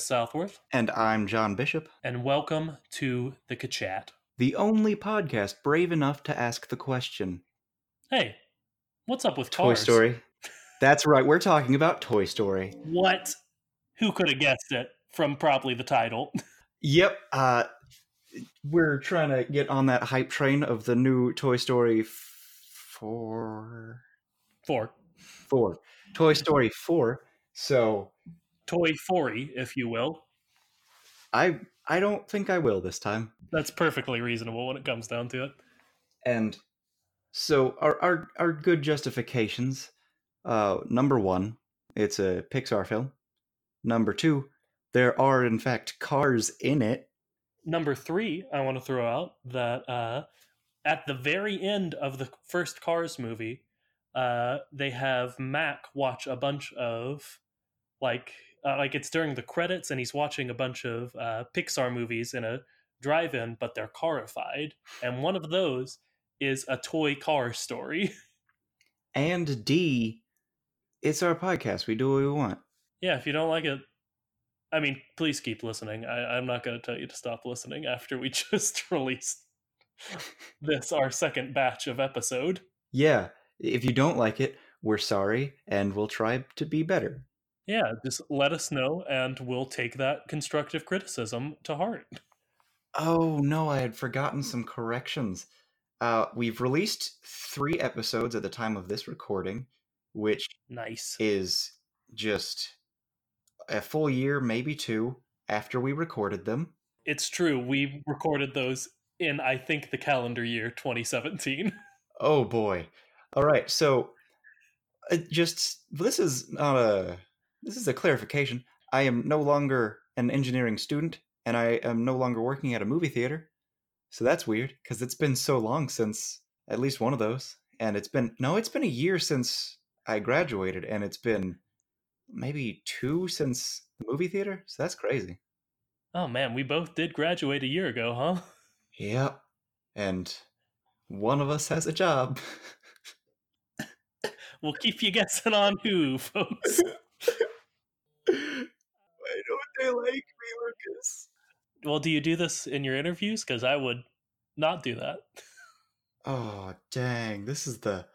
I'm Southworth, And I'm John Bishop, and welcome to the Kachat. the only podcast brave enough to ask the question Hey, what's up with Toy? Story. That's right, we're talking about Toy Story. What? Who could have guessed it from probably the title? Yep, uh, we're trying to get on that hype train of the new Toy Story 4. Four. 4. Toy Story 4. So Toy Fory, if you will. I I don't think I will this time. That's perfectly reasonable when it comes down to it. And so our our, our good justifications. Uh, number one, it's a Pixar film. Number two, there are in fact cars in it. Number three, I want to throw out that uh, at the very end of the first Cars movie, uh, they have Mac watch a bunch of like uh, like it's during the credits, and he's watching a bunch of uh, Pixar movies in a drive-in, but they're carified, and one of those is a toy car story. And D, it's our podcast. We do what we want. yeah, if you don't like it, I mean, please keep listening. I, I'm not going to tell you to stop listening after we just released this, our second batch of episode. Yeah, if you don't like it, we're sorry, and we'll try to be better. Yeah, just let us know, and we'll take that constructive criticism to heart. Oh no, I had forgotten some corrections. Uh, we've released three episodes at the time of this recording, which Nice. is just a full year, maybe two, after we recorded them. It's true. We recorded those in, I think, the calendar year 2017. Oh boy. All right, so uh, just this is not a this is a clarification. I am no longer an engineering student, and I am no longer working at a movie theater. So that's weird because it's been so long since at least one of those, and it's been no, it's been a year since I graduated, and it's been maybe two since the movie theater. So that's crazy. oh man, we both did graduate a year ago, huh? Yep. And one of us has a job. We'll keep you guessing on who, folks. Why don't they like me, Lucas? well, do you do this in your interviews? Because I would not do that. Oh dang! This is the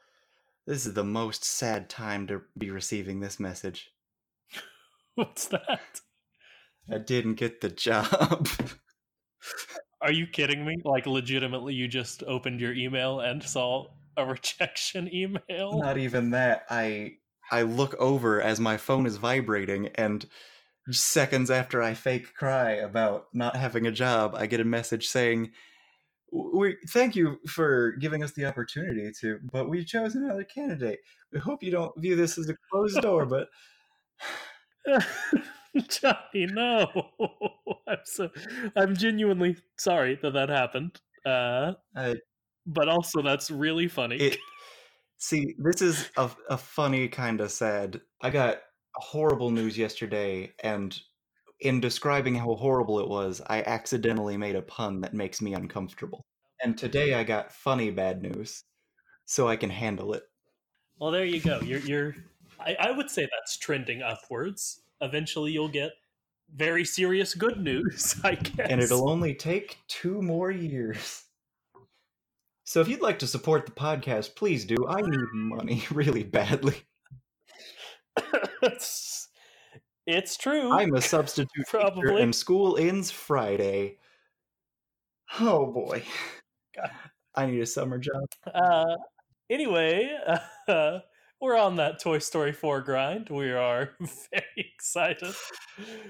this is the most sad time to be receiving this message. What's that? I didn't get the job. Are you kidding me? Like, legitimately, you just opened your email and saw a rejection email? Not even that. I I look over as my phone is vibrating, and seconds after I fake cry about not having a job, I get a message saying, "We thank you for giving us the opportunity to, but we chose another candidate. We hope you don't view this as a closed door, but." Johnny, no. I'm so I'm genuinely sorry that that happened. Uh, I, but also that's really funny. it see this is a, a funny kind of sad i got horrible news yesterday and in describing how horrible it was i accidentally made a pun that makes me uncomfortable and today i got funny bad news so i can handle it well, there you go. You're you're. I, I would say that's trending upwards. Eventually, you'll get very serious good news. I guess. and it'll only take two more years so if you'd like to support the podcast please do i need money really badly it's, it's true. i'm a substitute teacher Probably. and school ends friday oh boy God. I need a summer job. Uh, anyway, uh, we're on that Toy Story 4 grind. We are very excited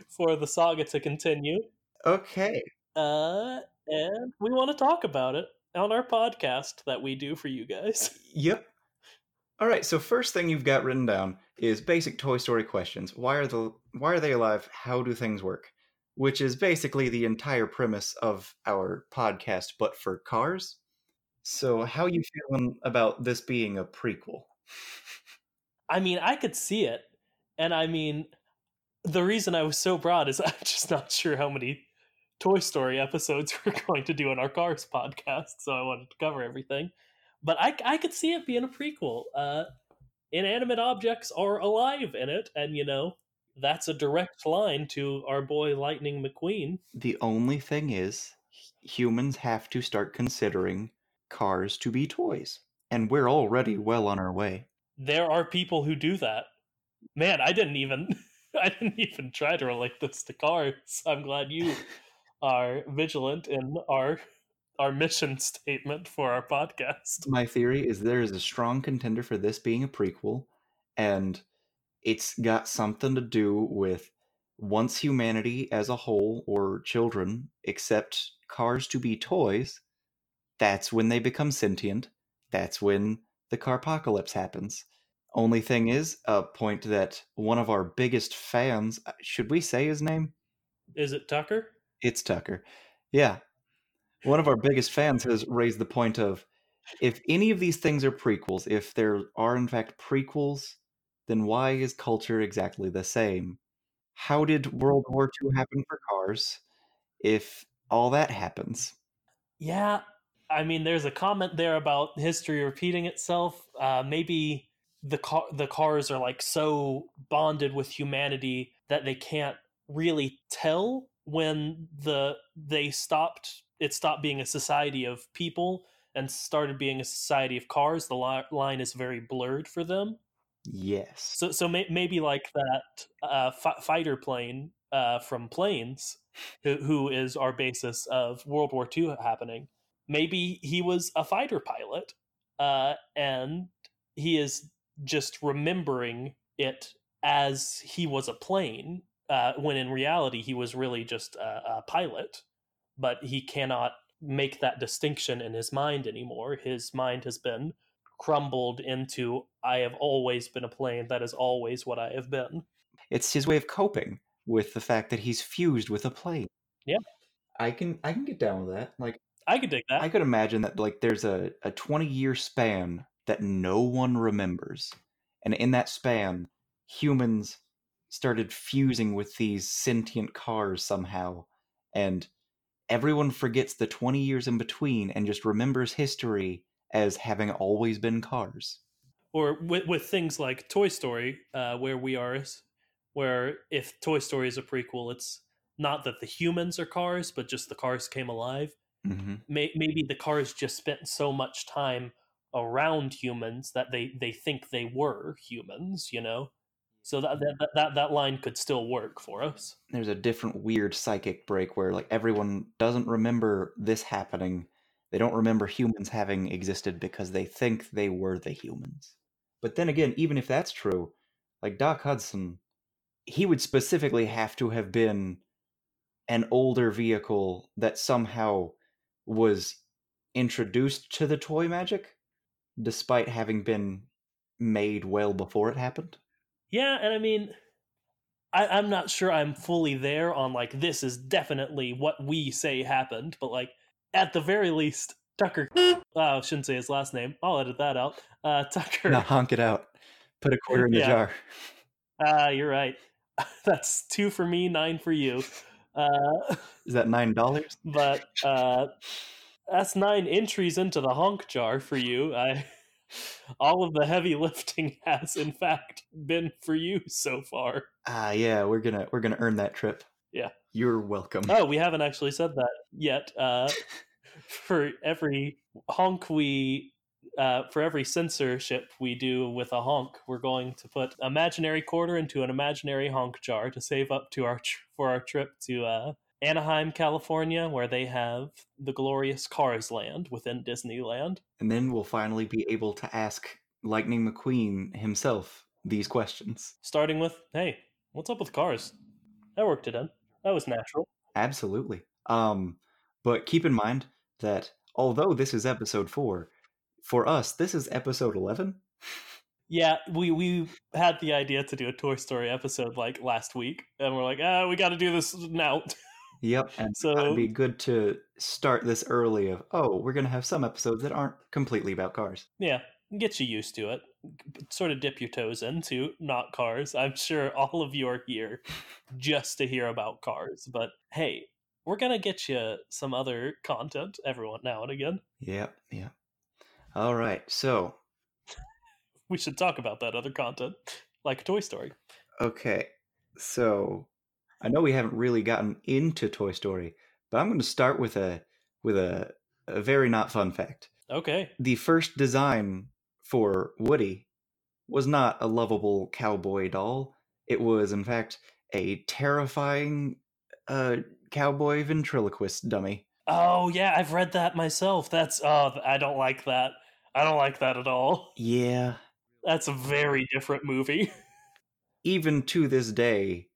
for the saga to continue. Okay. Uh, and we want to talk about it on our podcast that we do for you guys. Yep. All right. So first thing you've got written down is basic Toy Story questions. Why are the why are they alive? How do things work? Which is basically the entire premise of our podcast, but for cars. So how you feeling about this being a prequel? I mean, I could see it. And I mean, the reason I was so broad is I'm just not sure how many Toy Story episodes we're going to do in our Cars podcast. So I wanted to cover everything. But I, I could see it being a prequel. Uh, inanimate objects are alive in it. And, you know, that's a direct line to our boy Lightning McQueen. The only thing is, humans have to start considering cars to be toys. And we're already well on our way. There are people who do that. Man, I didn't even I didn't even try to relate this to cars. I'm glad you are vigilant in our our mission statement for our podcast. My theory is there is a strong contender for this being a prequel, and it's got something to do with once humanity as a whole or children accept cars to be toys, that's when they become sentient. That's when the carpocalypse happens. Only thing is, a point that one of our biggest fans, uh, should we say his name? Is it Tucker? It's Tucker. Yeah. One of our biggest fans has raised the point of if any of these things are prequels, if there are in fact prequels, then why is culture exactly the same? How did World War II happen for cars if all that happens? Yeah, I mean, there's a comment there about history repeating itself. Uh, maybe the car the cars are like so bonded with humanity that they can't really tell when the they stopped it stopped being a society of people and started being a society of cars the li- line is very blurred for them. Yes. so so may- maybe like that uh, f- fighter plane uh, from planes who, who is our basis of world war ii happening. Maybe he was a fighter pilot uh, and he is just remembering it as he was a plane uh, when in reality he was really just a, a pilot but he cannot make that distinction in his mind anymore his mind has been crumbled into i have always been a plane that is always what i have been It's his way of coping with the fact that he's fused with a plane. Yeah. I can I can get down with that. Like i could dig that I could imagine that like there's a, a 20 year span that no one remembers. And in that span, humans started fusing with these sentient cars somehow. And everyone forgets the 20 years in between and just remembers history as having always been cars. or with, with things like Toy Story, uh, where we are, where if Toy Story is a prequel, it's not that the humans are cars, but just the cars came alive. hmm May, maybe the cars just spent so much time around humans that they they think they were humans, you know. So that that that, that line could still work for us. There's a different weird psychic break where like everyone doesn't remember this happening. They don't remember humans having existed because they think they were the humans. But then again, even if that's true, like Doc Hudson, he would specifically have to have been an older vehicle that somehow was introduced to the toy magic despite having been made well before it happened. Yeah, and I mean, I, I'm not sure I'm fully there on like this is definitely what we say happened, but like at the very least, Tucker. Oh, I shouldn't say his last name. I'll edit that out. Uh, Tucker. Now honk it out. Put a quarter in the Yeah. jar. Ah, you're right. That's two for me, nine for you. Uh, Is that nine dollars? but uh, that's nine entries into the honk jar for you. I all of the heavy lifting has in fact been for you so far. Ah, yeah, we're gonna we're gonna earn that trip. Yeah. you're welcome. Oh, we haven't actually said that yet. Uh, for every honk we, uh, for every censorship we do with a honk, we're going to put imaginary quarter into an imaginary honk jar to save up to our tr- for our trip to uh, Anaheim, California, where they have the glorious Cars Land within Disneyland. And then we'll finally be able to ask Lightning McQueen himself these questions. Starting with, hey, what's up with cars? I worked it in. That was natural. Absolutely. Um, but keep in mind that although this is episode four, for us, this is episode 11. Yeah, we we had the idea to do a Toy Story episode like last week, and we're like, ah, we got to do this now. Yep, and so it'd be good to start this early. Of oh, we're gonna have some episodes that aren't completely about cars. Yeah, get you used to it. Sort of dip your toes into not cars. I'm sure all of you are here just to hear about cars, but hey, we're gonna get you some other content every now and again. Yep, yep. All right, so we should talk about that other content, like Toy Story. Okay, so I know we haven't really gotten into Toy Story, but I'm going to start with a with a, a very not fun fact. Okay. The first design for Woody was not a lovable cowboy doll. It was, in fact, a terrifying uh, cowboy ventriloquist dummy. Oh yeah, I've read that myself. That's oh, I don't like that. I don't like that at all. Yeah, that's a very different movie. Even to this day,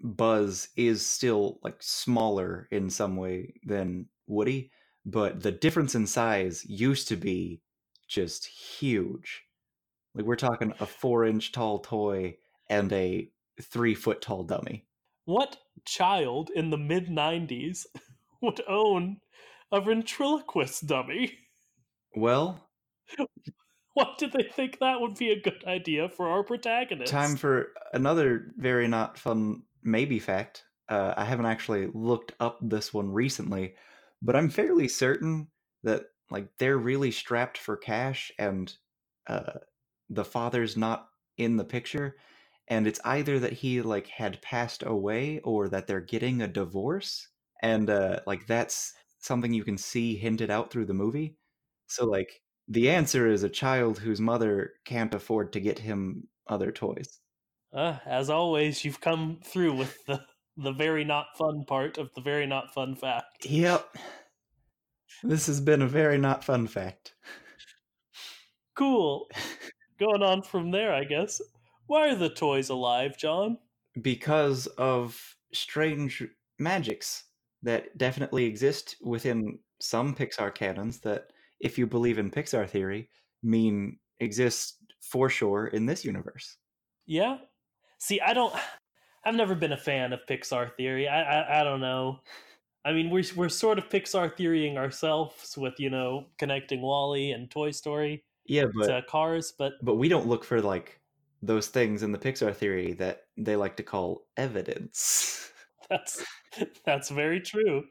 Buzz is still like smaller in some way than Woody, but the difference in size used to be just huge. Like we're talking a four inch tall toy and a three foot tall dummy. What child in the mid 90s would own a ventriloquist dummy? Well, Why did they think that would be a good idea for our protagonist? Time for another very not fun maybe fact. Uh, I haven't actually looked up this one recently, but I'm fairly certain that like they're really strapped for cash, and uh, the father's not in the picture, and it's either that he like had passed away or that they're getting a divorce, and uh, like that's something you can see hinted out through the movie. So like the answer is a child whose mother can't afford to get him other toys. Uh, as always, you've come through with the the very not fun part of the very not fun fact. Yep. This has been a very not fun fact. Cool. Going on from there, I guess. Why are the toys alive, John? Because of strange magics that definitely exist within some Pixar canons that if you believe in Pixar theory, mean exist for sure in this universe. Yeah. See, I don't. I've never been a fan of Pixar theory. I, I, I don't know. I mean, we're we're sort of Pixar theorying ourselves with you know connecting WALL-E and Toy Story. Yeah, but to cars, but but we don't look for like those things in the Pixar theory that they like to call evidence. That's that's very true.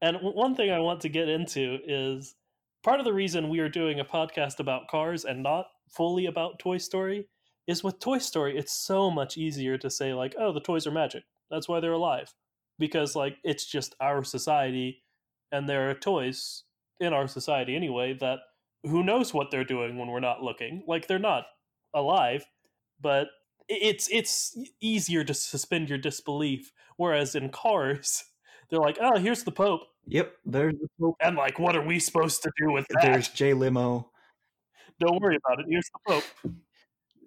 And one thing I want to get into is part of the reason we are doing a podcast about cars and not fully about Toy Story is with Toy Story, it's so much easier to say, like, oh, the toys are magic. That's why they're alive. Because, like, it's just our society, and there are toys in our society anyway that who knows what they're doing when we're not looking. Like, they're not alive, but it's it's easier to suspend your disbelief. Whereas in cars, they're like, oh, here's the Pope. Yep, there's the Pope. And like, what are we supposed to do with that? There's Jay Limo. Don't worry about it. Here's the Pope.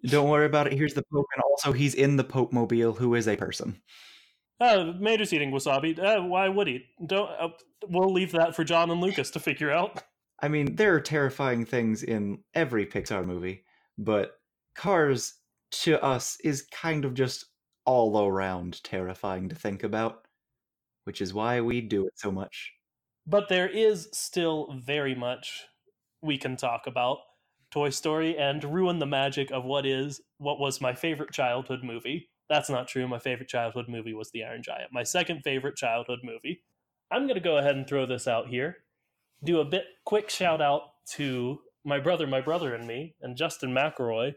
Don't worry about it. Here's the Pope, and also he's in the Pope mobile, who is a person. Uh, Mater's eating wasabi. Uh, why would he? Don't. Uh, we'll leave that for John and Lucas to figure out. I mean, there are terrifying things in every Pixar movie, but Cars to us is kind of just all around terrifying to think about which is why we do it so much. But there is still very much we can talk about Toy Story and ruin the magic of what is what was my favorite childhood movie. That's not true. My favorite childhood movie was The Iron Giant. My second favorite childhood movie. I'm going to go ahead and throw this out here. Do a bit quick shout out to my brother, my brother and me, and Justin McElroy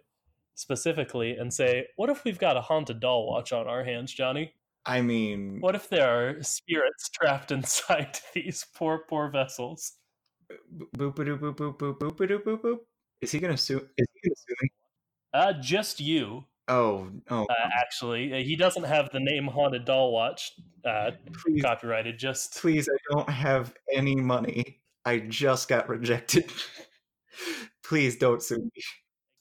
specifically, and say, what if we've got a haunted doll watch on our hands, Johnny? I mean, what if there are spirits trapped inside these poor, poor vessels? Boop boop boop boop boop boop boop boop boop. Is he gonna sue? Is he gonna sue me? Uh, just you. Oh, oh, Uh, actually, Uh, he doesn't have the name Haunted Doll Watch uh, please, copyrighted. Just please, I don't have any money. I just got rejected. please don't sue me.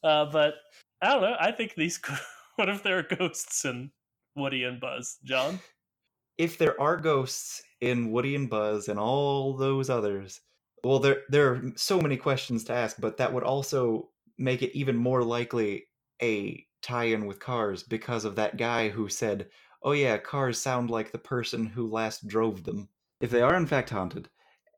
Uh, but I don't know. I think these. what if there are ghosts in Woody and Buzz, John? If there are ghosts in Woody and Buzz and all those others, well, there there are so many questions to ask, but that would also make it even more likely a tie-in with Cars because of that guy who said, "Oh yeah, cars sound like the person who last drove them." If they are in fact haunted,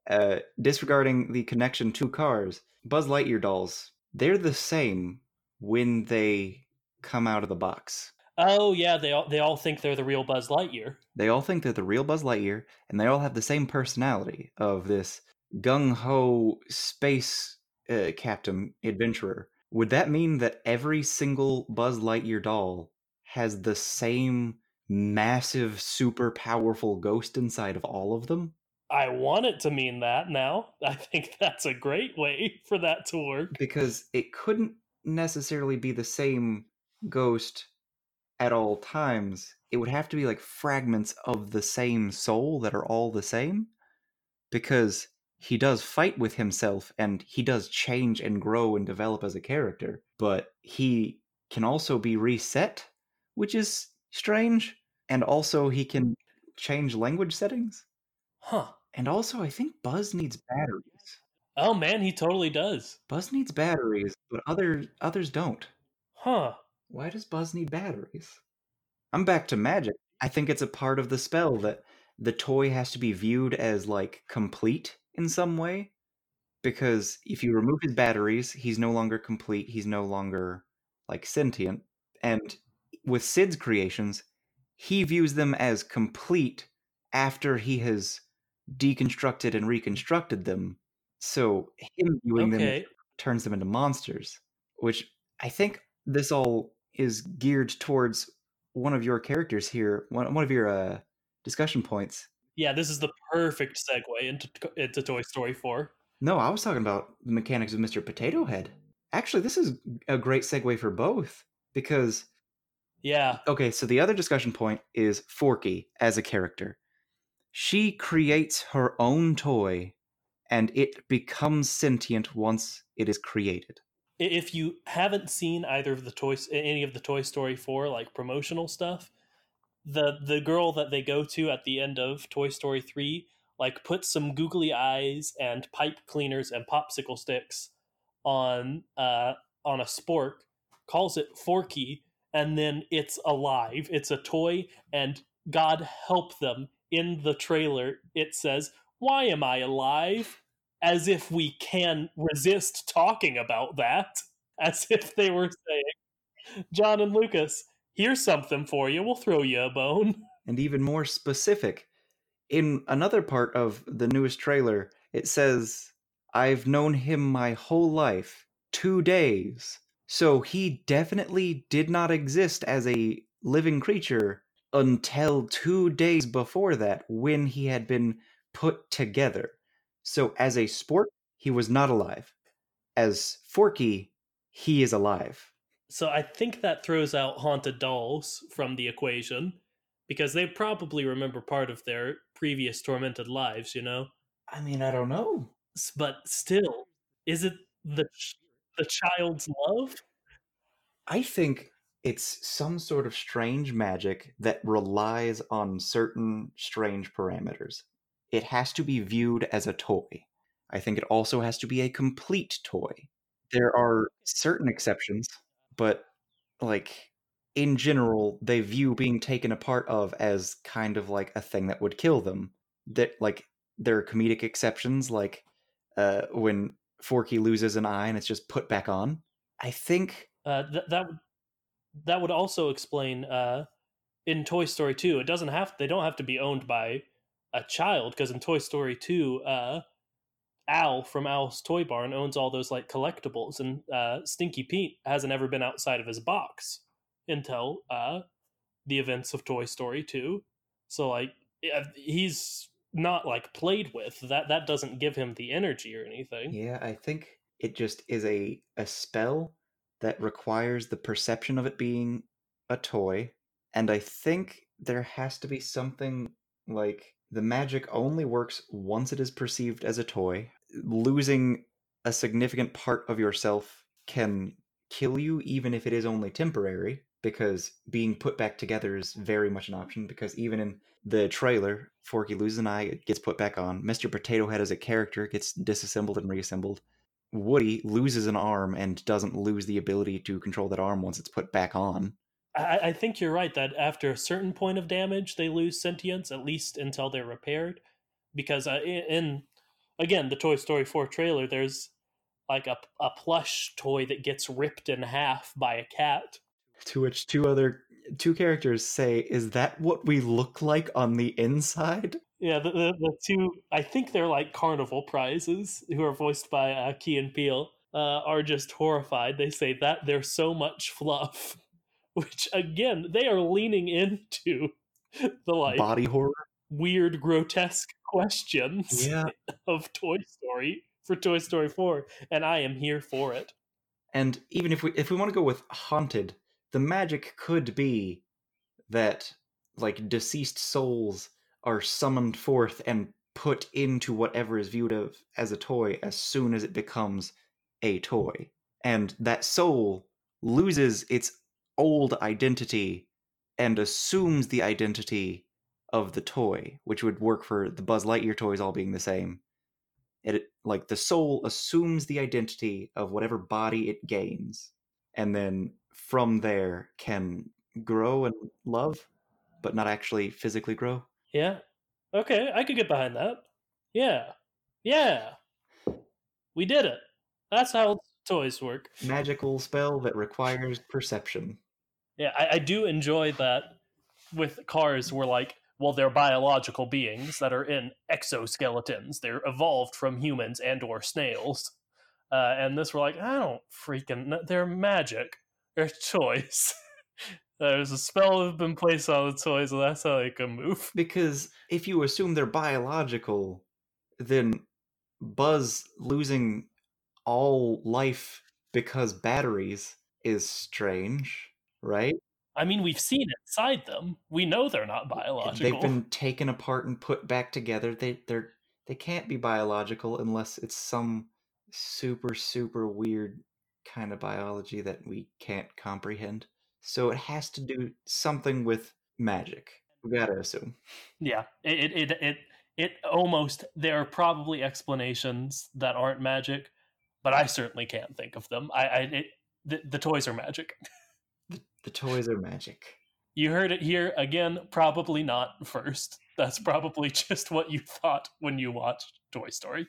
uh, disregarding the connection to Cars, Buzz Lightyear dolls, they're the same when they come out of the box. Oh yeah, they all they all think they're the real Buzz Lightyear. They all think they're the real Buzz Lightyear, and they all have the same personality of this gung ho space uh, captain adventurer. Would that mean that every single Buzz Lightyear doll has the same massive, super powerful ghost inside of all of them? I want it to mean that now. I think that's a great way for that to work. Because it couldn't necessarily be the same ghost at all times. It would have to be like fragments of the same soul that are all the same. Because he does fight with himself and he does change and grow and develop as a character, but he can also be reset, which is strange. And also, he can change language settings. Huh. And also, I think Buzz needs batteries. Oh man, he totally does. Buzz needs batteries, but other others don't. Huh. Why does Buzz need batteries? I'm back to magic. I think it's a part of the spell that the toy has to be viewed as like complete in some way. Because if you remove his batteries, he's no longer complete. He's no longer like sentient. And with Sid's creations, he views them as complete after he has deconstructed and reconstructed them. So him viewing them turns them into monsters, which I think this all is geared towards one of your characters here, one, one of your uh, discussion points. Yeah, this is the perfect segue into into Toy Story 4. No, I was talking about the mechanics of Mr. Potato Head. Actually, this is a great segue for both because Yeah. okay, so the other discussion point is Forky as a character. She creates her own toy and it becomes sentient once it is created. If you haven't seen either of the toys any of the Toy Story 4 like promotional stuff, the the girl that they go to at the end of Toy Story 3 like puts some googly eyes and pipe cleaners and popsicle sticks on uh on a spork, calls it Forky, and then it's alive. It's a toy and God help them in the trailer it says, "Why am I alive?" as if we can resist talking about that, as if they were saying, John and Lucas, here's something for you. We'll throw you a bone. and even more specific. In another part of the newest trailer, it says, I've known him my whole life, two days. So he definitely did not exist as a living creature until two days before that when he had been put together. So as a spork, he was not alive. As Forky, he is alive. So I think that throws out haunted dolls from the equation because they probably remember part of their previous tormented lives, you know? I mean, I don't know. But still, is it the ch- the child's love? I think it's some sort of strange magic that relies on certain strange parameters. It has to be viewed as a toy. I think it also has to be a complete toy. There are certain exceptions, but like in general, they view being taken apart of as kind of like a thing that would kill them. That like there are comedic exceptions, like uh, when Forky loses an eye and it's just put back on. I think Uh, th- that would that would also explain uh, in Toy Story 2. It doesn't have they don't have to be owned by a child because in Toy Story 2, uh, Al from Al's Toy Barn owns all those like collectibles, and uh, Stinky Pete hasn't ever been outside of his box until uh, the events of Toy Story 2. So like he's not like played with that that doesn't give him the energy or anything Yeah, I think it just is a a spell that requires the perception of it being a toy, and I think there has to be something like the magic only works once it is perceived as a toy. Losing a significant part of yourself can kill you, even if it is only temporary, because being put back together is very much an option. Because even in the trailer, Forky loses an eye, it gets put back on. Mr. Potato Head as a character gets disassembled and reassembled. Woody loses an arm and doesn't lose the ability to control that arm once it's put back on. I, I think you're right that after a certain point of damage, they lose sentience, at least until they're repaired. Because uh, in, in, again, the Toy Story 4 trailer, there's like a, a plush toy that gets ripped in half by a cat. To which two other two characters say, "Is that what we look like on the inside?" Yeah, the, the, the two I think they're like carnival prizes who are voiced by uh, Key and Peele uh, are just horrified. They say that there's so much fluff, which again they are leaning into the like body horror, weird, grotesque questions yeah. of Toy Story for Toy Story 4, and I am here for it. And even if we if we want to go with haunted, the magic could be that like deceased souls are summoned forth and put into whatever is viewed of as a toy as soon as it becomes a toy. And that soul loses its old identity and assumes the identity of the toy, which would work for the Buzz Lightyear toys all being the same. It like the soul assumes the identity of whatever body it gains, and then from there can grow and love, but not actually physically grow. Yeah. Okay, I could get behind that. Yeah. Yeah. We did it. That's how toys work. Magical spell that requires perception. Yeah, I, I do enjoy that with cars we're like well they're biological beings that are in exoskeletons. They're evolved from humans and or snails. Uh, and this we're like i don't freaking they're magic. They're toys. There's a spell that's been placed on the toys and that's how they can move. Because if you assume they're biological, then Buzz losing all life because batteries is strange, right? i mean we've seen inside them we know they're not biological They've been taken apart and put back together. They they're they can't be biological unless it's some super super weird kind of biology that we can't comprehend. So it has to do something with magic. We gotta assume. yeah it, it it it it almost there are probably explanations that aren't magic but i certainly can't think of them. I i it, the, the toys are magic. The, the toys are magic. you heard it here again probably not first. That's probably just what you thought when you watched toy story.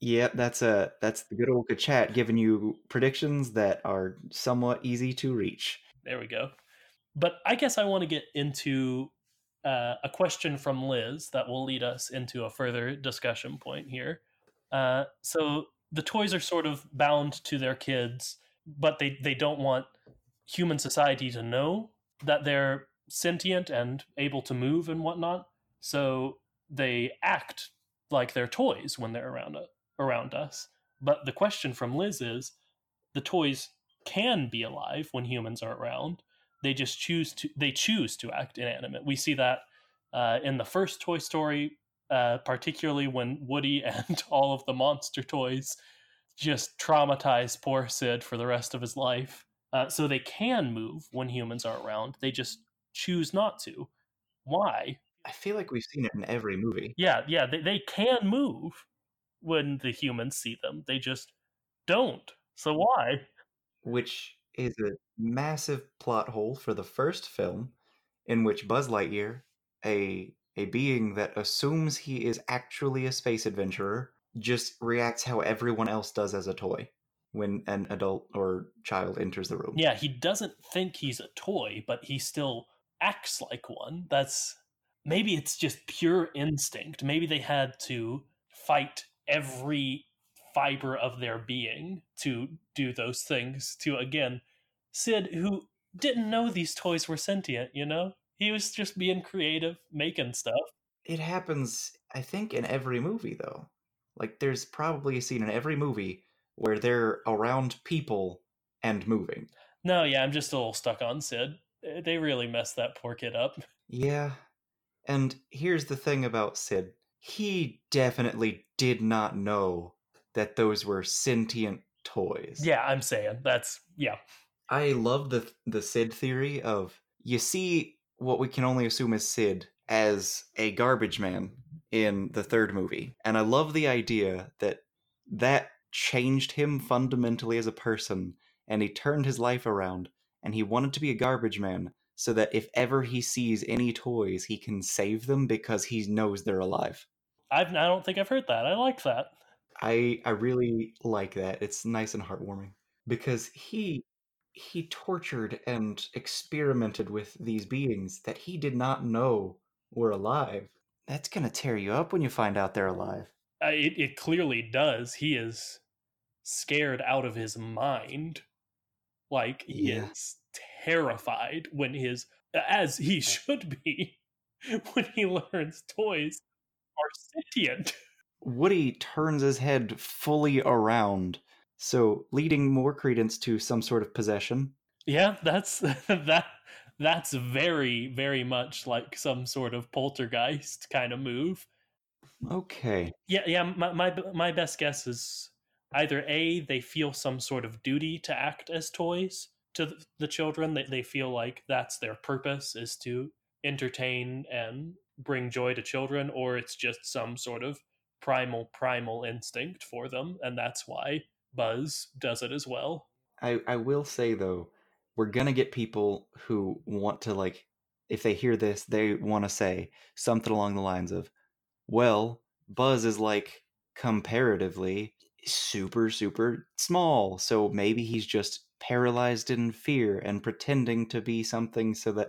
Yep, that's a that's the good old chat giving you predictions that are somewhat easy to reach. there we go. But i guess i want to get into uh, a question from liz that will lead us into a further discussion point here. Uh, so the toys are sort of bound to their kids but they, they don't want human society to know that they're sentient and able to move and whatnot. So they act like they're toys when they're around around us. But the question from liz is the toys can be alive when humans are around. They just choose to they choose to act inanimate. We see that uh, in the first toy story uh, particularly when woody and all of the monster toys just traumatize poor sid for the rest of his life. Uh, so they can move when humans are around. They just choose not to. Why? I feel like we've seen it in every movie. yeah yeah they, they can move when the humans see them. They just don't. So why? Which is a massive plot hole for the first film, in which Buzz Lightyear, a a being that assumes he is actually a space adventurer, just reacts how everyone else does as a toy when an adult or child enters the room. Yeah, he doesn't think he's a toy, but he still acts like one. That's maybe it's just pure instinct. Maybe they had to fight every fiber of their being to do those things to again Sid who didn't know these toys were sentient, you know? He was just being creative, making stuff. It happens, I think, in every movie though. Like there's probably a scene in every movie where they're around people and moving. No, yeah, I'm just a little stuck on Sid. Eh, they really messed that poor kid up. Yeah. And here's the thing about Sid. He definitely did not know that those were sentient toys. Yeah, I'm saying that's yeah. I love the the Sid theory of you see what we can only assume is Sid as a garbage man in the third movie. And I love the idea that that changed him fundamentally as a person and he turned his life around and he wanted to be a garbage man so that if ever he sees any toys he can save them because he knows they're alive. I've I don't think I've heard that. I like that. I I really like that. It's nice and heartwarming because he he tortured and experimented with these beings that he did not know were alive. That's going to tear you up when you find out they're alive. Uh, it it clearly does. He is scared out of his mind. Like he Yeah. is terrified when his as he should be when he learns toys are sentient. Woody turns his head fully around, so leading more credence to some sort of possession. Yeah, that's that that's very very much like some sort of poltergeist kind of move. Okay. Yeah, yeah. My my my best guess is either a they feel some sort of duty to act as toys to the children. They they feel like that's their purpose is to entertain and bring joy to children, or it's just some sort of primal primal instinct for them, and that's why Buzz does it as well. I, I will say though, we're gonna get people who want to like if they hear this, they want to say something along the lines of, well, Buzz is like comparatively super, super small, so maybe he's just paralyzed in fear and pretending to be something so that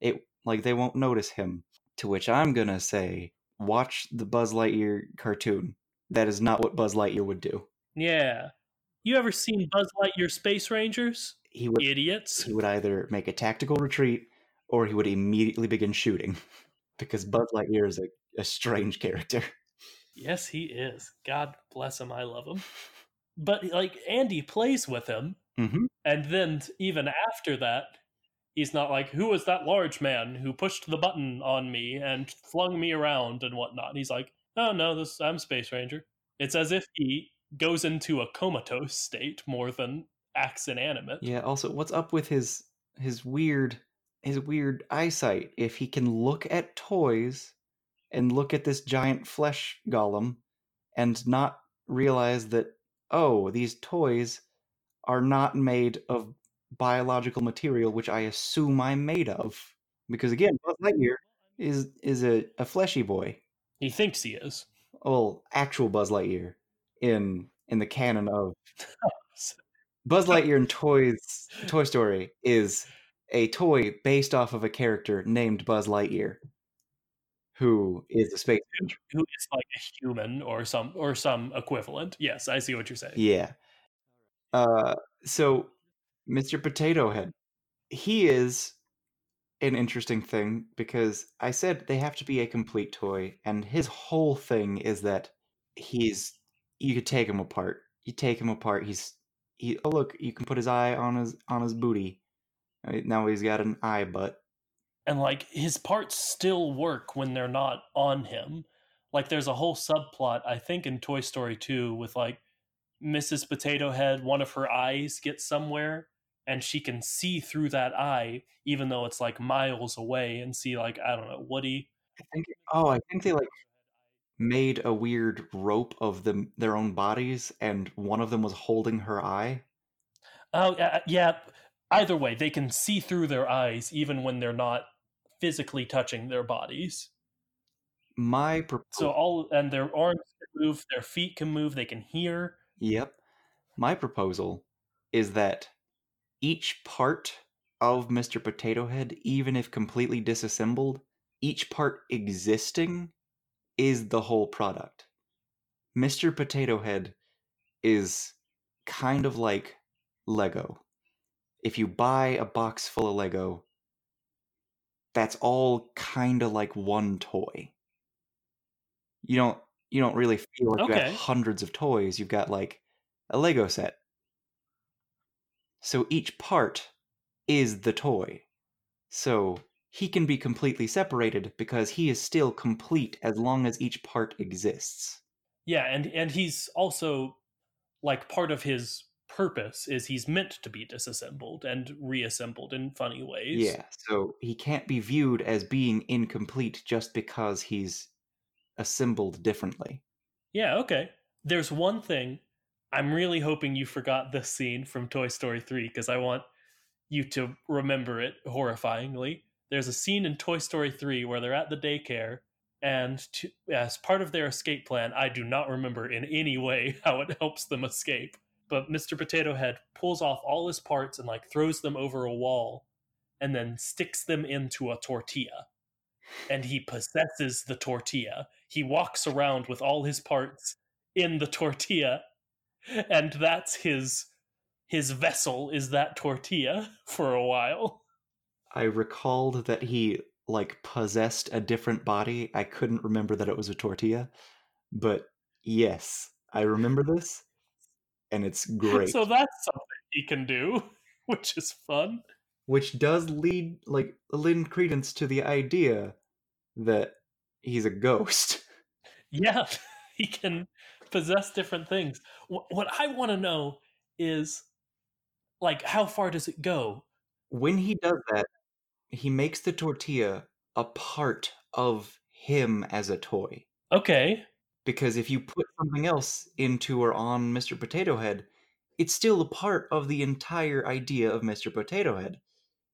it like they won't notice him. To which I'm gonna say, watch the Buzz Lightyear cartoon. That is not what Buzz Lightyear would do. Yeah. You ever seen Buzz Lightyear Space Rangers? He would Idiots. he would either make a tactical retreat or he would immediately begin shooting because Buzz Lightyear is a, a strange character. Yes, he is. God bless him. I love him. But like Andy plays with him, hmm and then even after that, he's not like, "Who was that large man who pushed the button on me and flung me around and whatnot?" He's like, "Oh no, this I'm Space Ranger." It's as if he goes into a comatose state more than acts inanimate. Yeah. Also, what's up with his his weird his weird eyesight? If he can look at toys and look at this giant flesh golem and not realize that oh these toys are not made of biological material which i assume i'm made of because again buzz lightyear is is a, a fleshy boy He thinks he is. well actual buzz lightyear in in the canon of buzz lightyear in toys toy story is a toy based off of a character named buzz lightyear who is a space Who is like a human or some or some equivalent? Yes, I see what you're saying. Yeah. Uh, so Mr. Potato Head, he is an interesting thing because I said they have to be a complete toy, and his whole thing is that he's you could take him apart. You take him apart. He's he. Oh look, you can put his eye on his on his booty. Now he's got an eye butt. and like his parts still work when they're not on him. Like there's a whole subplot I think in Toy Story 2 with like Mrs. Potato Head one of her eyes gets somewhere and she can see through that eye even though it's like miles away and see like I don't know Woody I think. Oh, I think they like made a weird rope of them their own bodies, and one of them was holding her eye. Oh yeah, uh, yeah. Either way, they can see through their eyes even when they're not physically touching their bodies. My proposal. So all and their arms can move, their feet can move, they can hear. Yep. My proposal is that each part of Mr. Potato Head, even if completely disassembled, each part existing is the whole product. Mr. Potato Head is kind of like Lego. If you buy a box full of Lego, that's all kind of like one toy. You don't you don't really feel like you Okay. have hundreds of toys. You've got like a Lego set. So each part is the toy. So he can be completely separated because he is still complete as long as each part exists. Yeah, and and he's also like part of his purpose is he's meant to be disassembled and reassembled in funny ways. Yeah, so he can't be viewed as being incomplete just because he's assembled differently. Yeah, okay. There's one thing I'm really hoping you forgot this scene from Toy Story 3 because I want you to remember it horrifyingly. There's a scene in Toy Story 3 where they're at the daycare and to, as part of their escape plan, I do not remember in any way how it helps them escape. But Mr. Potato Head pulls off all his parts and like throws them over a wall and then sticks them into a tortilla. And he possesses the tortilla. He walks around with all his parts in the tortilla and that's his his vessel is that tortilla for a while. I recalled that he like possessed a different body. I couldn't remember that it was a tortilla, but yes, I remember this, and it's great. So that's something he can do, which is fun. Which does lead like lend credence to the idea that he's a ghost. Yeah, he can possess different things. What, what I want to know is like how far does it go? When he does that, he makes the tortilla a part of him as a toy. Okay. Because if you put something else into or on Mr. Potato Head, it's still a part of the entire idea of Mr. Potato Head.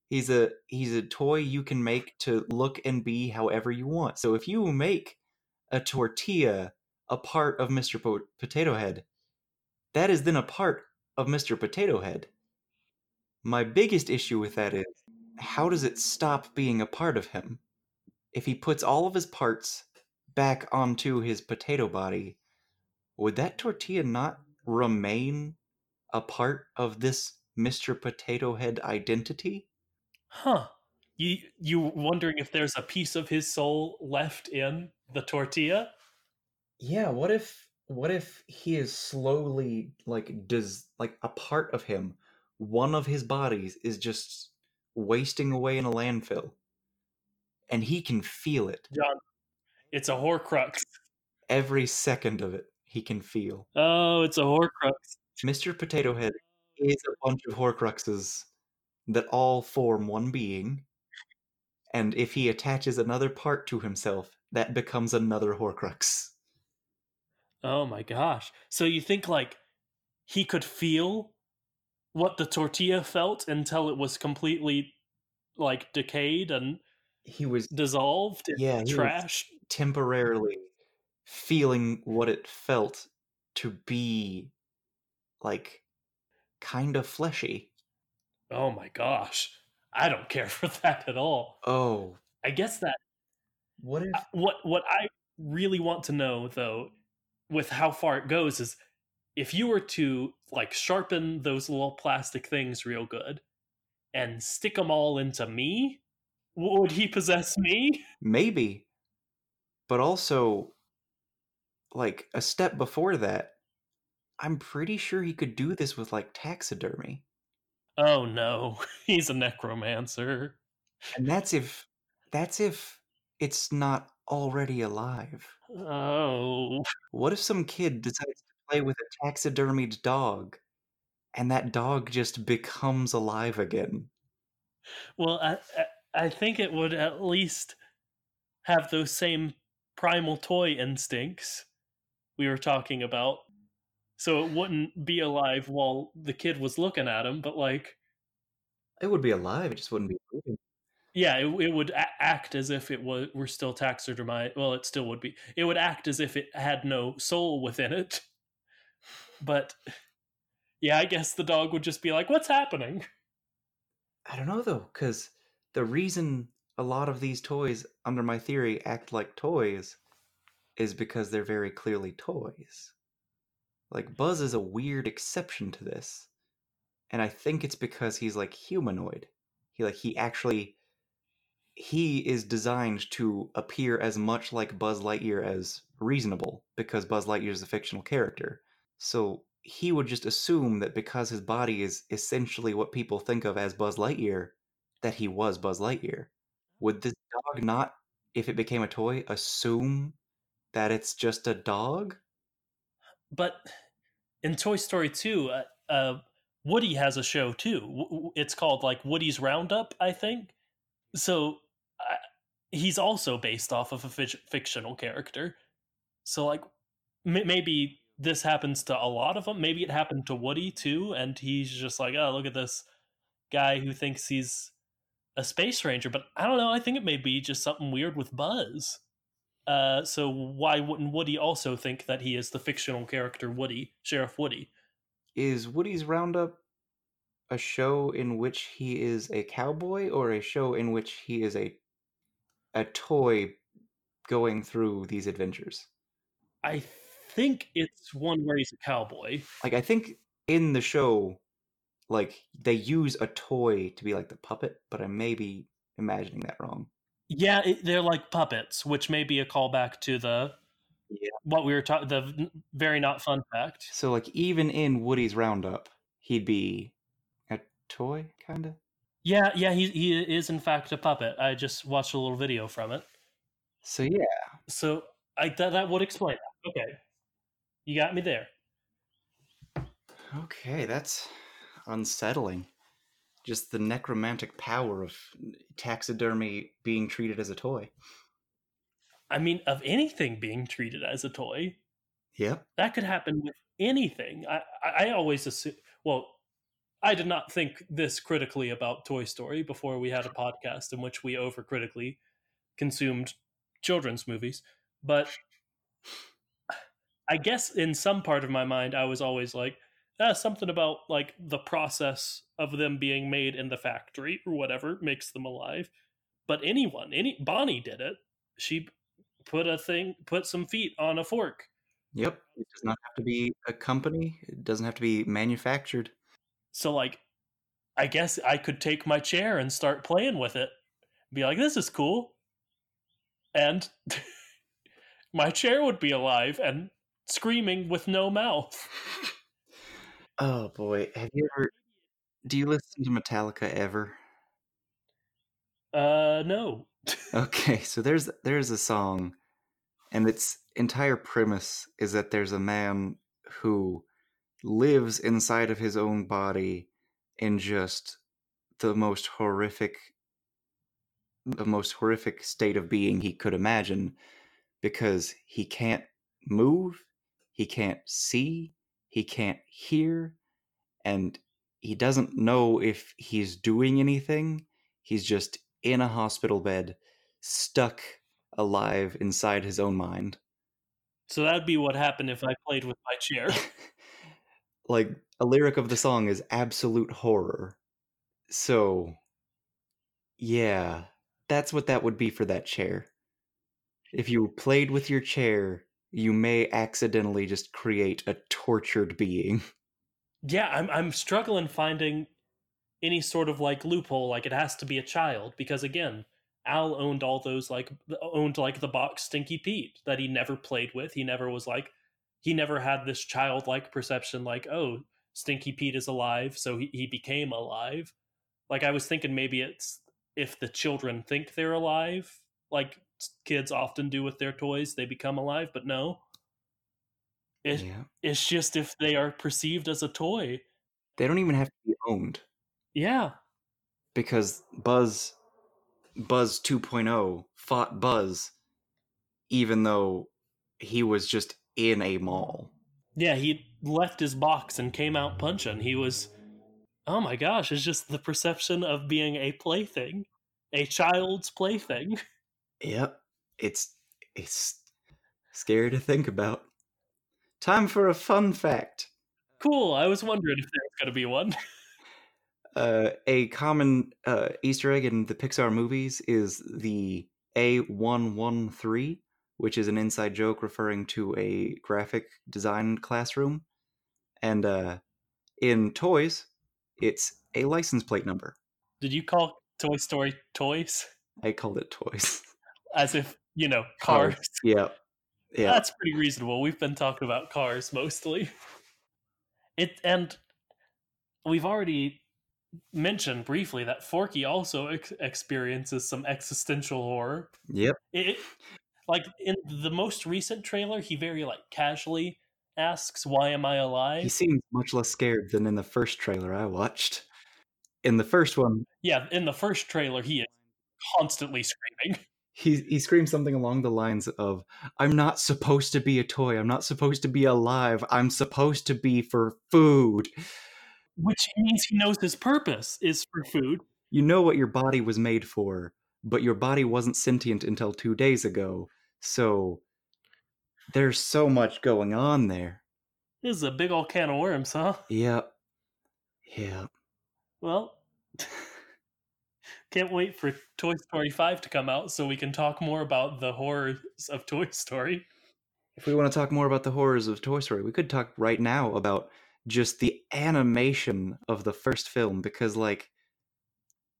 He's a he's a toy you can make to look and be however you want. So if you make a tortilla a part of Mr. Po- Potato Head, that is then a part of Mr. Potato Head. My biggest issue with that is how does it stop being a part of him? If he puts all of his parts back onto his potato body, would that tortilla not remain a part of this Mr. Potato Head identity? Huh. You you wondering if there's a piece of his soul left in the tortilla? Yeah, what if what if he is slowly like does like a part of him, one of his bodies is just wasting away in a landfill. And he can feel it. John, it's a horcrux. Every second of it, he can feel. Oh, it's a horcrux. Mr. Potato Head is a bunch of horcruxes that all form one being. And if he attaches another part to himself, that becomes another horcrux. Oh my gosh. So you think like he could feel what the tortilla felt until it was completely like decayed and he was dissolved yeah trash temporarily feeling what it felt to be like kind of fleshy. Oh my gosh. I don't care for that at all. Oh. I guess that what if what what i really want to know though with how far it goes is if you were to like sharpen those little plastic things real good and stick them all into me, would he possess me? Maybe. But also like a step before that, I'm pretty sure he could do this with like taxidermy. Oh no, he's a necromancer. And that's if that's if it's not already alive. Oh. What if some kid decides play with a taxidermied dog and that dog just becomes alive again? Well, I I think it would at least have those same primal toy instincts we were talking about. So it wouldn't be alive while the kid was looking at him, but like it would be alive, it just wouldn't be moving. Yeah, it, it would a- act as if it was were still taxidermized. Well, it still would be. It would act as if it had no soul within it. But yeah, I guess the dog would just be like, "What's happening?" I don't know though, because the reason a lot of these toys, under my theory, act like toys is because they're very clearly toys. Like Buzz is a weird exception to this. And I think it's because he's like humanoid. He like he actually he is designed to appear as much like Buzz Lightyear as reasonable because Buzz Lightyear is a fictional character. So he would just assume that because his body is essentially what people think of as Buzz Lightyear, that he was Buzz Lightyear. Would this dog not, if it became a toy, assume that it's just a dog? But in Toy Story 2, uh, uh, Woody has a show too. It's called like Woody's Roundup, I think. So uh, he's also based off of a fictional character. So like m- maybe this happens to a lot of them. Maybe it happened to Woody too, and he's just like, oh, look at this guy who thinks he's a space ranger. But I don't know. I think it may be just something weird with Buzz. Uh, so why wouldn't Woody also think that he is the fictional character Woody, Sheriff Woody? Is Woody's Roundup a show in which he is a cowboy, or a show in which he is a a toy going through these adventures? I think it's one where he's a cowboy. Like I think in the show, like they use a toy to be like the puppet, but I may be imagining that wrong. Yeah, it, they're like puppets, which may be a callback to the yeah. what we were talking the very not fun fact. So like even in Woody's Roundup, he'd be a toy kind of. Yeah, yeah, he he is in fact a puppet. I just watched a little video from it. So yeah. So I that that would explain that. Okay. You got me there. Okay, that's unsettling. Just the necromantic power of taxidermy being treated as a toy. I mean, of anything being treated as a toy. Yep. That could happen with anything. I, I always assume, well, I did not think this critically about Toy Story before we had a podcast in which we overcritically consumed children's movies. But I guess in some part of my mind, I was always like, ah, something about like the process of them being made in the factory or whatever makes them alive. But anyone, any Bonnie did it. She put a thing, put some feet on a fork. Yep, it does not have to be a company. It doesn't have to be manufactured. So like, I guess I could take my chair and start playing with it. Be like, this is cool. And my chair would be alive and screaming with no mouth. Oh boy, have you ever? Do you listen to Metallica ever? Uh, no. okay, so there's there's a song, and its entire premise is that there's a man who lives inside of his own body in just the most horrific the most horrific state of being he could imagine because he can't move he can't see, he can't hear, and he doesn't know if he's doing anything. He's just in a hospital bed, stuck alive inside his own mind. So that'd be what happened if I played with my chair. like a lyric of the song is absolute horror. So yeah, that's what that would be for that chair. If you played with your chair, you may accidentally just create a tortured being. Yeah, I'm I'm struggling finding any sort of like loophole like it has to be a child because again, Al owned all those like owned like the box Stinky Pete that he never played with. He never was like he never had this childlike perception like, "Oh, Stinky Pete is alive, so he, he became alive." Like I was thinking maybe it's if the children think they're alive, like kids often do with their toys, they become alive, but no. It, yeah. It's just if they are perceived as a toy. They don't even have to be owned. Yeah. Because Buzz Buzz 2.0 fought Buzz even though he was just in a mall. Yeah, he left his box and came out punching. He was Oh my gosh, it's just the perception of being a plaything, a child's plaything. Yep. It's it's scary to think about. Time for a fun fact. Cool. I was wondering if there's going to be one. uh, a common uh, Easter egg in the Pixar movies is the A113, which is an inside joke referring to a graphic design classroom. And uh, in toys, it's a license plate number. Did you call Toy Story toys? I called it toys. as if you know cars. cars. Yeah, yeah, that's pretty reasonable. We've been talking about cars mostly. It and we've already mentioned briefly that Forky also ex- experiences some existential horror. Yep. It, like in the most recent trailer, he very like casually asks, "Why am I alive?" He seems much less scared than in the first trailer I watched. In the first one, yeah, in the first trailer, he is constantly screaming. he he screams something along the lines of i'm not supposed to be a toy. I'm not supposed to be alive. I'm supposed to be for food. Which means he knows his purpose is for food. You know what your body was made for but your body wasn't sentient until 2 days ago. So there's so much going on there. This is a big old can of worms huh? Yep. Yep. Well can't wait for Toy Story 5 to come out so we can talk more about the horrors of Toy Story. If we want to talk more about the horrors of Toy Story, we could talk right now about just the animation of the first film because, like,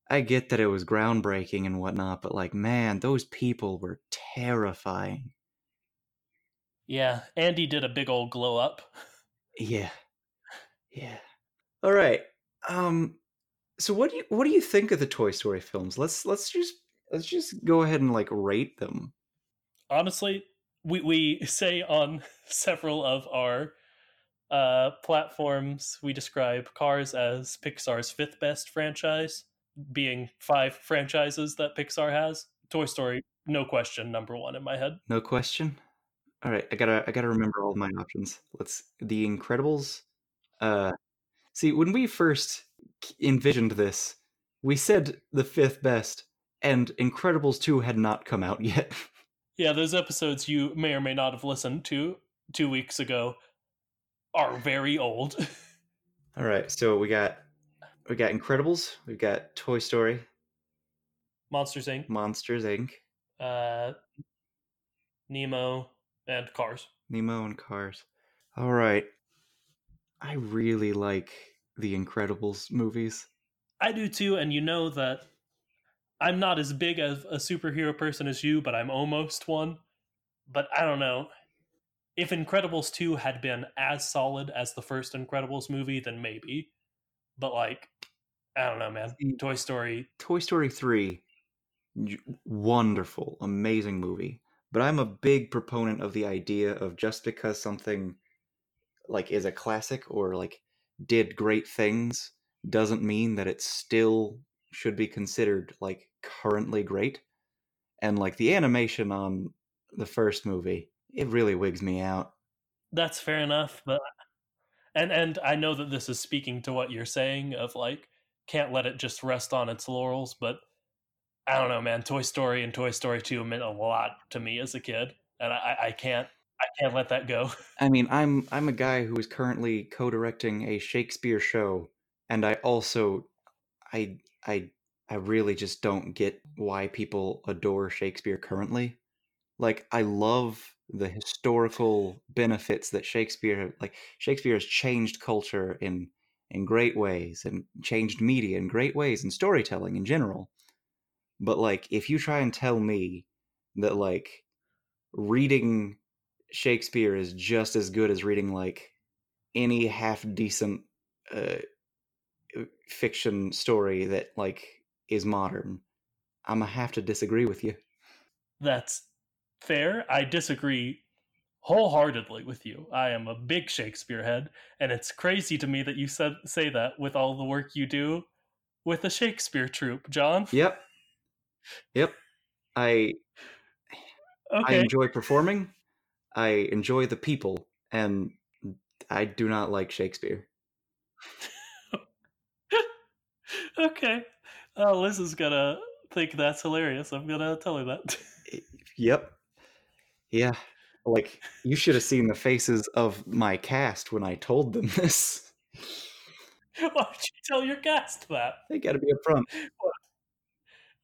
I get that it was groundbreaking and whatnot, but, like, man, those people were terrifying. Yeah, Andy did a big old glow up. Yeah. Yeah. All right. Um so what do you what do you think of the Toy Story films? Let's let's just let's just go ahead and like rate them. Honestly, we we say on several of our uh, platforms we describe Cars as Pixar's fifth best franchise, being five franchises that Pixar has. Toy Story, no question, number one in my head. No question. All right, I gotta I gotta remember all my options. Let's The Incredibles. Uh, see, when we first envisioned this, we said the fifth best, and Incredibles 2 had not come out yet. yeah, those episodes you may or may not have listened to two weeks ago are very old. All right, so we got we got Incredibles, we've got Toy Story, Monsters Inc., Monsters Inc., uh, Nemo, and Cars. Nemo and Cars. All right, I really like the Incredibles movies. I do too, and you know that I'm not as big of a superhero person as you, but I'm almost one. But I don't know. If Incredibles 2 had been as solid as the first Incredibles movie, then maybe. But like, I don't know, man. Toy Story. Toy Story 3, wonderful, amazing movie. But I'm a big proponent of the idea of just because something like is a classic or like did great things doesn't mean that it still should be considered like currently great. And like the animation on the first movie, it really wigs me out. That's fair enough, but and and I know that this is speaking to what you're saying of like can't let it just rest on its laurels, but I don't know, man. Toy Story and Toy Story 2 meant a lot to me as a kid, and I, I can't I can't let that go. I mean, I'm I'm a guy who is currently co-directing a Shakespeare show, and I also I I I really just don't get why people adore Shakespeare currently. Like I love the historical benefits that Shakespeare like Shakespeare has changed culture in in great ways and changed media in great ways and storytelling in general. But like if you try and tell me that like reading Shakespeare is just as good as reading like any half decent uh, uh, fiction story that like is modern. I'm gonna have to disagree with you. That's fair. I disagree wholeheartedly with you. I am a big Shakespeare head, and it's crazy to me that you said say that with all the work you do with the Shakespeare troupe, John. Yep. Yep. I okay. I enjoy performing. I enjoy the people, and I do not like Shakespeare. okay. Oh, Liz is gonna think that's hilarious. I'm gonna tell her that. yep. Yeah. Like you should have seen the faces of my cast when I told them this. Why would you tell your cast that? They got to be upfront.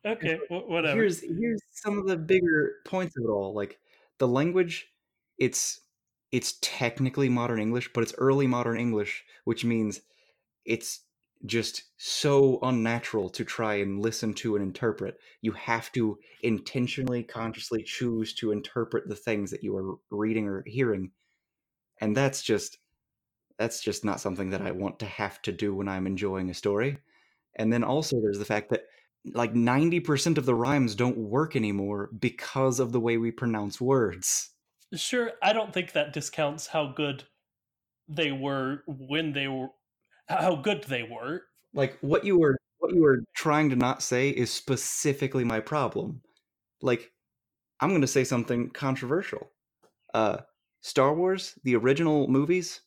Okay, whatever. Here's here's some of the bigger points of it all. Like the language it's it's technically modern English, but it's early modern English, which means it's just so unnatural to try and listen to and interpret. You have to intentionally, consciously choose to interpret the things that you are reading or hearing. And that's just that's just not something that I want to have to do when I'm enjoying a story. And then also there's the fact that like 90% of the rhymes don't work anymore because of the way we pronounce words. Sure, I don't think that discounts how good they were when they were how good they were. Like what you were what you were trying to not say is specifically my problem. Like I'm going to say something controversial. Uh Star Wars, the original movies,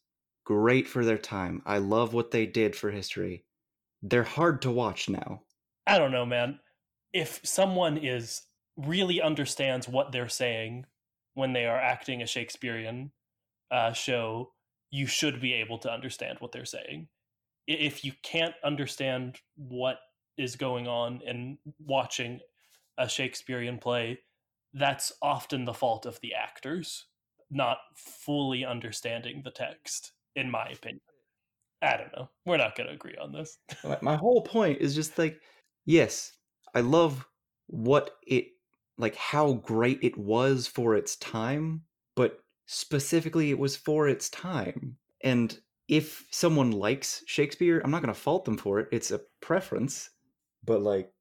great for their time. I love what they did for history. They're hard to watch now. I don't know, man. If someone is really understands what they're saying when they are acting a Shakespearean uh, show, you should be able to understand what they're saying. If you can't understand what is going on in watching a Shakespearean play, that's often the fault of the actors, not fully understanding the text, in my opinion. I don't know. We're not going to agree on this. my whole point is just like yes, I love what it like how great it was for its time, but specifically it was for its time. And if someone likes Shakespeare, I'm not going to fault them for it. It's a preference. But like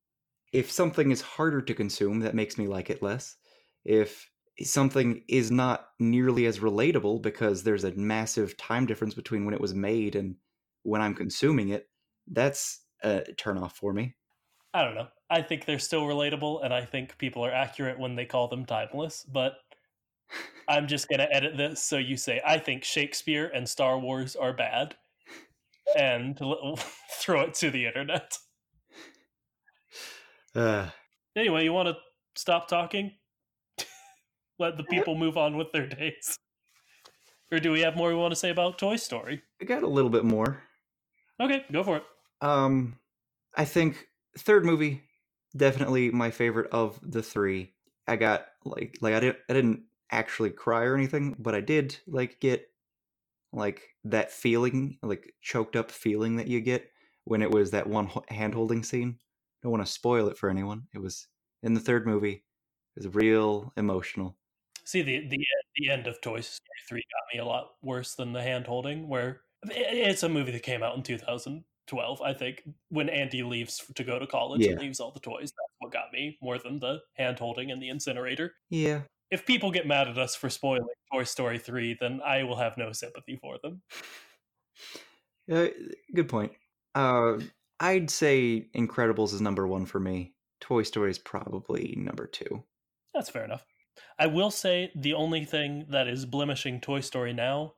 if something is harder to consume, that makes me like it less. If something is not nearly as relatable because there's a massive time difference between when it was made and when I'm consuming it, that's a turnoff for me. I don't know. I think they're still relatable, and I think people are accurate when they call them timeless. But I'm just gonna edit this so you say I think Shakespeare and Star Wars are bad, and throw it to the internet. Uh. Anyway, you want to stop talking? Let the people move on with their days. Or do we have more we want to say about Toy Story? I got a little bit more. Okay, go for it. Um, I think third movie definitely my favorite of the three. I got like like I didn't I didn't actually cry or anything, but I did like get like that feeling, like choked up feeling that you get when it was that one hand holding scene. Don't want to spoil it for anyone. It was in the third movie. It was real emotional. See the the uh, the end of Toy Story three got me a lot worse than the hand holding. Where it's a movie that came out in two thousand 12 i think when andy leaves to go to college yeah. and leaves all the toys that's what got me more than the hand holding and the incinerator. Yeah. If people get mad at us for spoiling toy story 3 then i will have no sympathy for them. Uh, good point. Uh, i'd say incredibles is number one for me. Toy story is probably number two. That's fair enough. I will say the only thing that is blemishing toy story now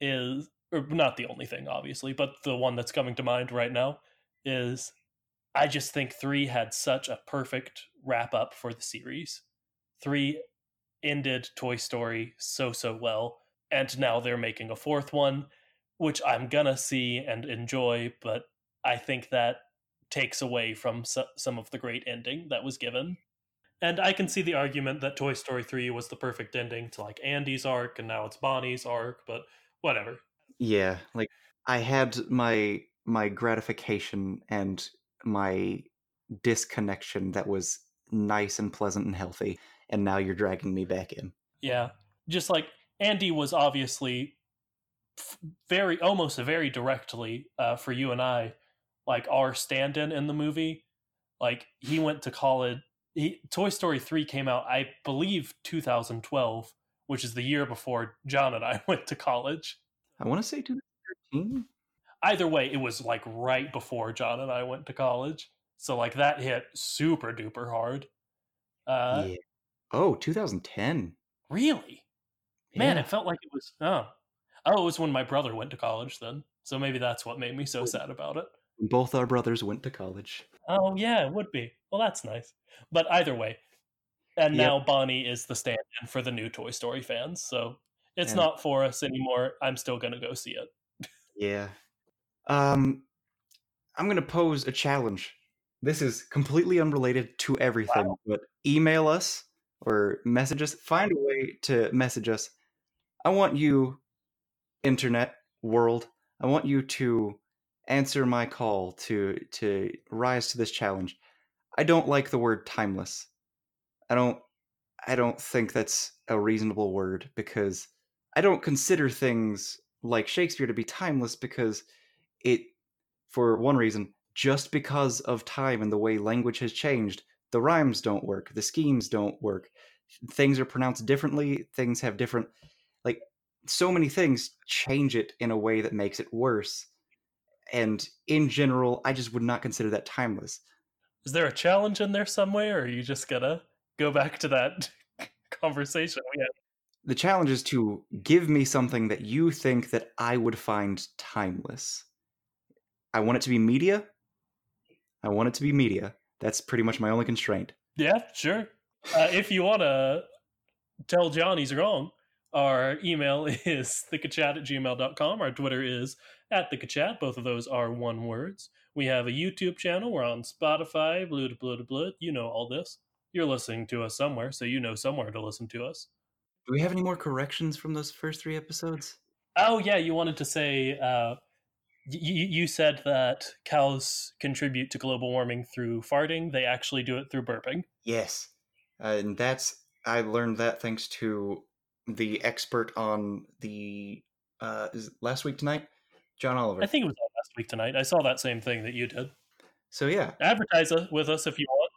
is or not the only thing, obviously, but the one that's coming to mind right now is I just think three had such a perfect wrap up for the series. Three ended Toy Story so, so well. And now they're making a fourth one, which I'm gonna see and enjoy, but I think that takes away from some of the great ending that was given. And I can see the argument that Toy Story 3 was the perfect ending to like Andy's arc and now it's Bonnie's arc, but whatever. Yeah, like I had my my gratification and my disconnection that was nice and pleasant and healthy, and now you're dragging me back in. Yeah, just like Andy was obviously very almost very directly uh, for you and I, like our stand-in in the movie. Like he went to college. He, Toy Story three came out, I believe, 2012, which is the year before John and I went to college. I want to say 2013. Either way, it was like right before John and I went to college. So like that hit super duper hard. Uh, yeah. Oh, 2010. Really? Yeah. Man, it felt like it was. Oh, oh, it was when my brother went to college then. So maybe that's what made me so sad about it. Both our brothers went to college. Oh yeah, it would be. Well, that's nice. But either way, and yep. now Bonnie is the stand-in for the new Toy Story fans. So it's and, not for us anymore. I'm still gonna go see it. yeah. Um, I'm gonna pose a challenge. This is completely unrelated to everything, wow. but email us or message us. Find a way to message us. I want you, internet world. I want you to answer my call to to rise to this challenge. I don't like the word timeless. I don't I don't think that's a reasonable word because I don't consider things like Shakespeare to be timeless because it, for one reason, just because of time and the way language has changed, the rhymes don't work, the schemes don't work, things are pronounced differently, things have different, like, so many things change it in a way that makes it worse. And in general, I just would not consider that timeless. Is there a challenge in there some way, or are you just gonna go back to that conversation we had? The challenge is to give me something that you think that I would find timeless. I want it to be media. I want it to be media. That's pretty much my only constraint. Yeah, sure. Uh, if you want to tell John he's wrong, our email is thickachat at gmail.com. Our Twitter is at thickachat. Both of those are one words. We have a YouTube channel. We're on Spotify, blah, blah, blah. You know all this. You're listening to us somewhere, so you know somewhere to listen to us. Do we have any more corrections from those first three episodes? Oh, yeah, you wanted to say, uh, y- you said that cows contribute to global warming through farting. They actually do it through burping. Yes. Uh, and that's, I learned that thanks to the expert on the, uh, is it last week tonight? John Oliver. I think it was last week tonight. I saw that same thing that you did. So yeah, Advertise with us if you want.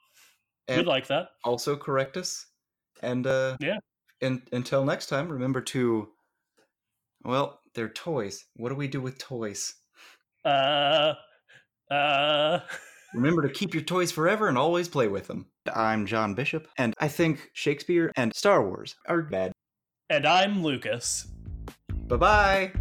and We'd like that. also correct us. And uh, Yeah. And until next time, remember to, well, they're toys. What do we do with toys? Uh, uh, Remember to keep your toys forever and always play with them. I'm John Bishop, and I think Shakespeare and Star Wars are bad. and I'm Lucas. Bye bye.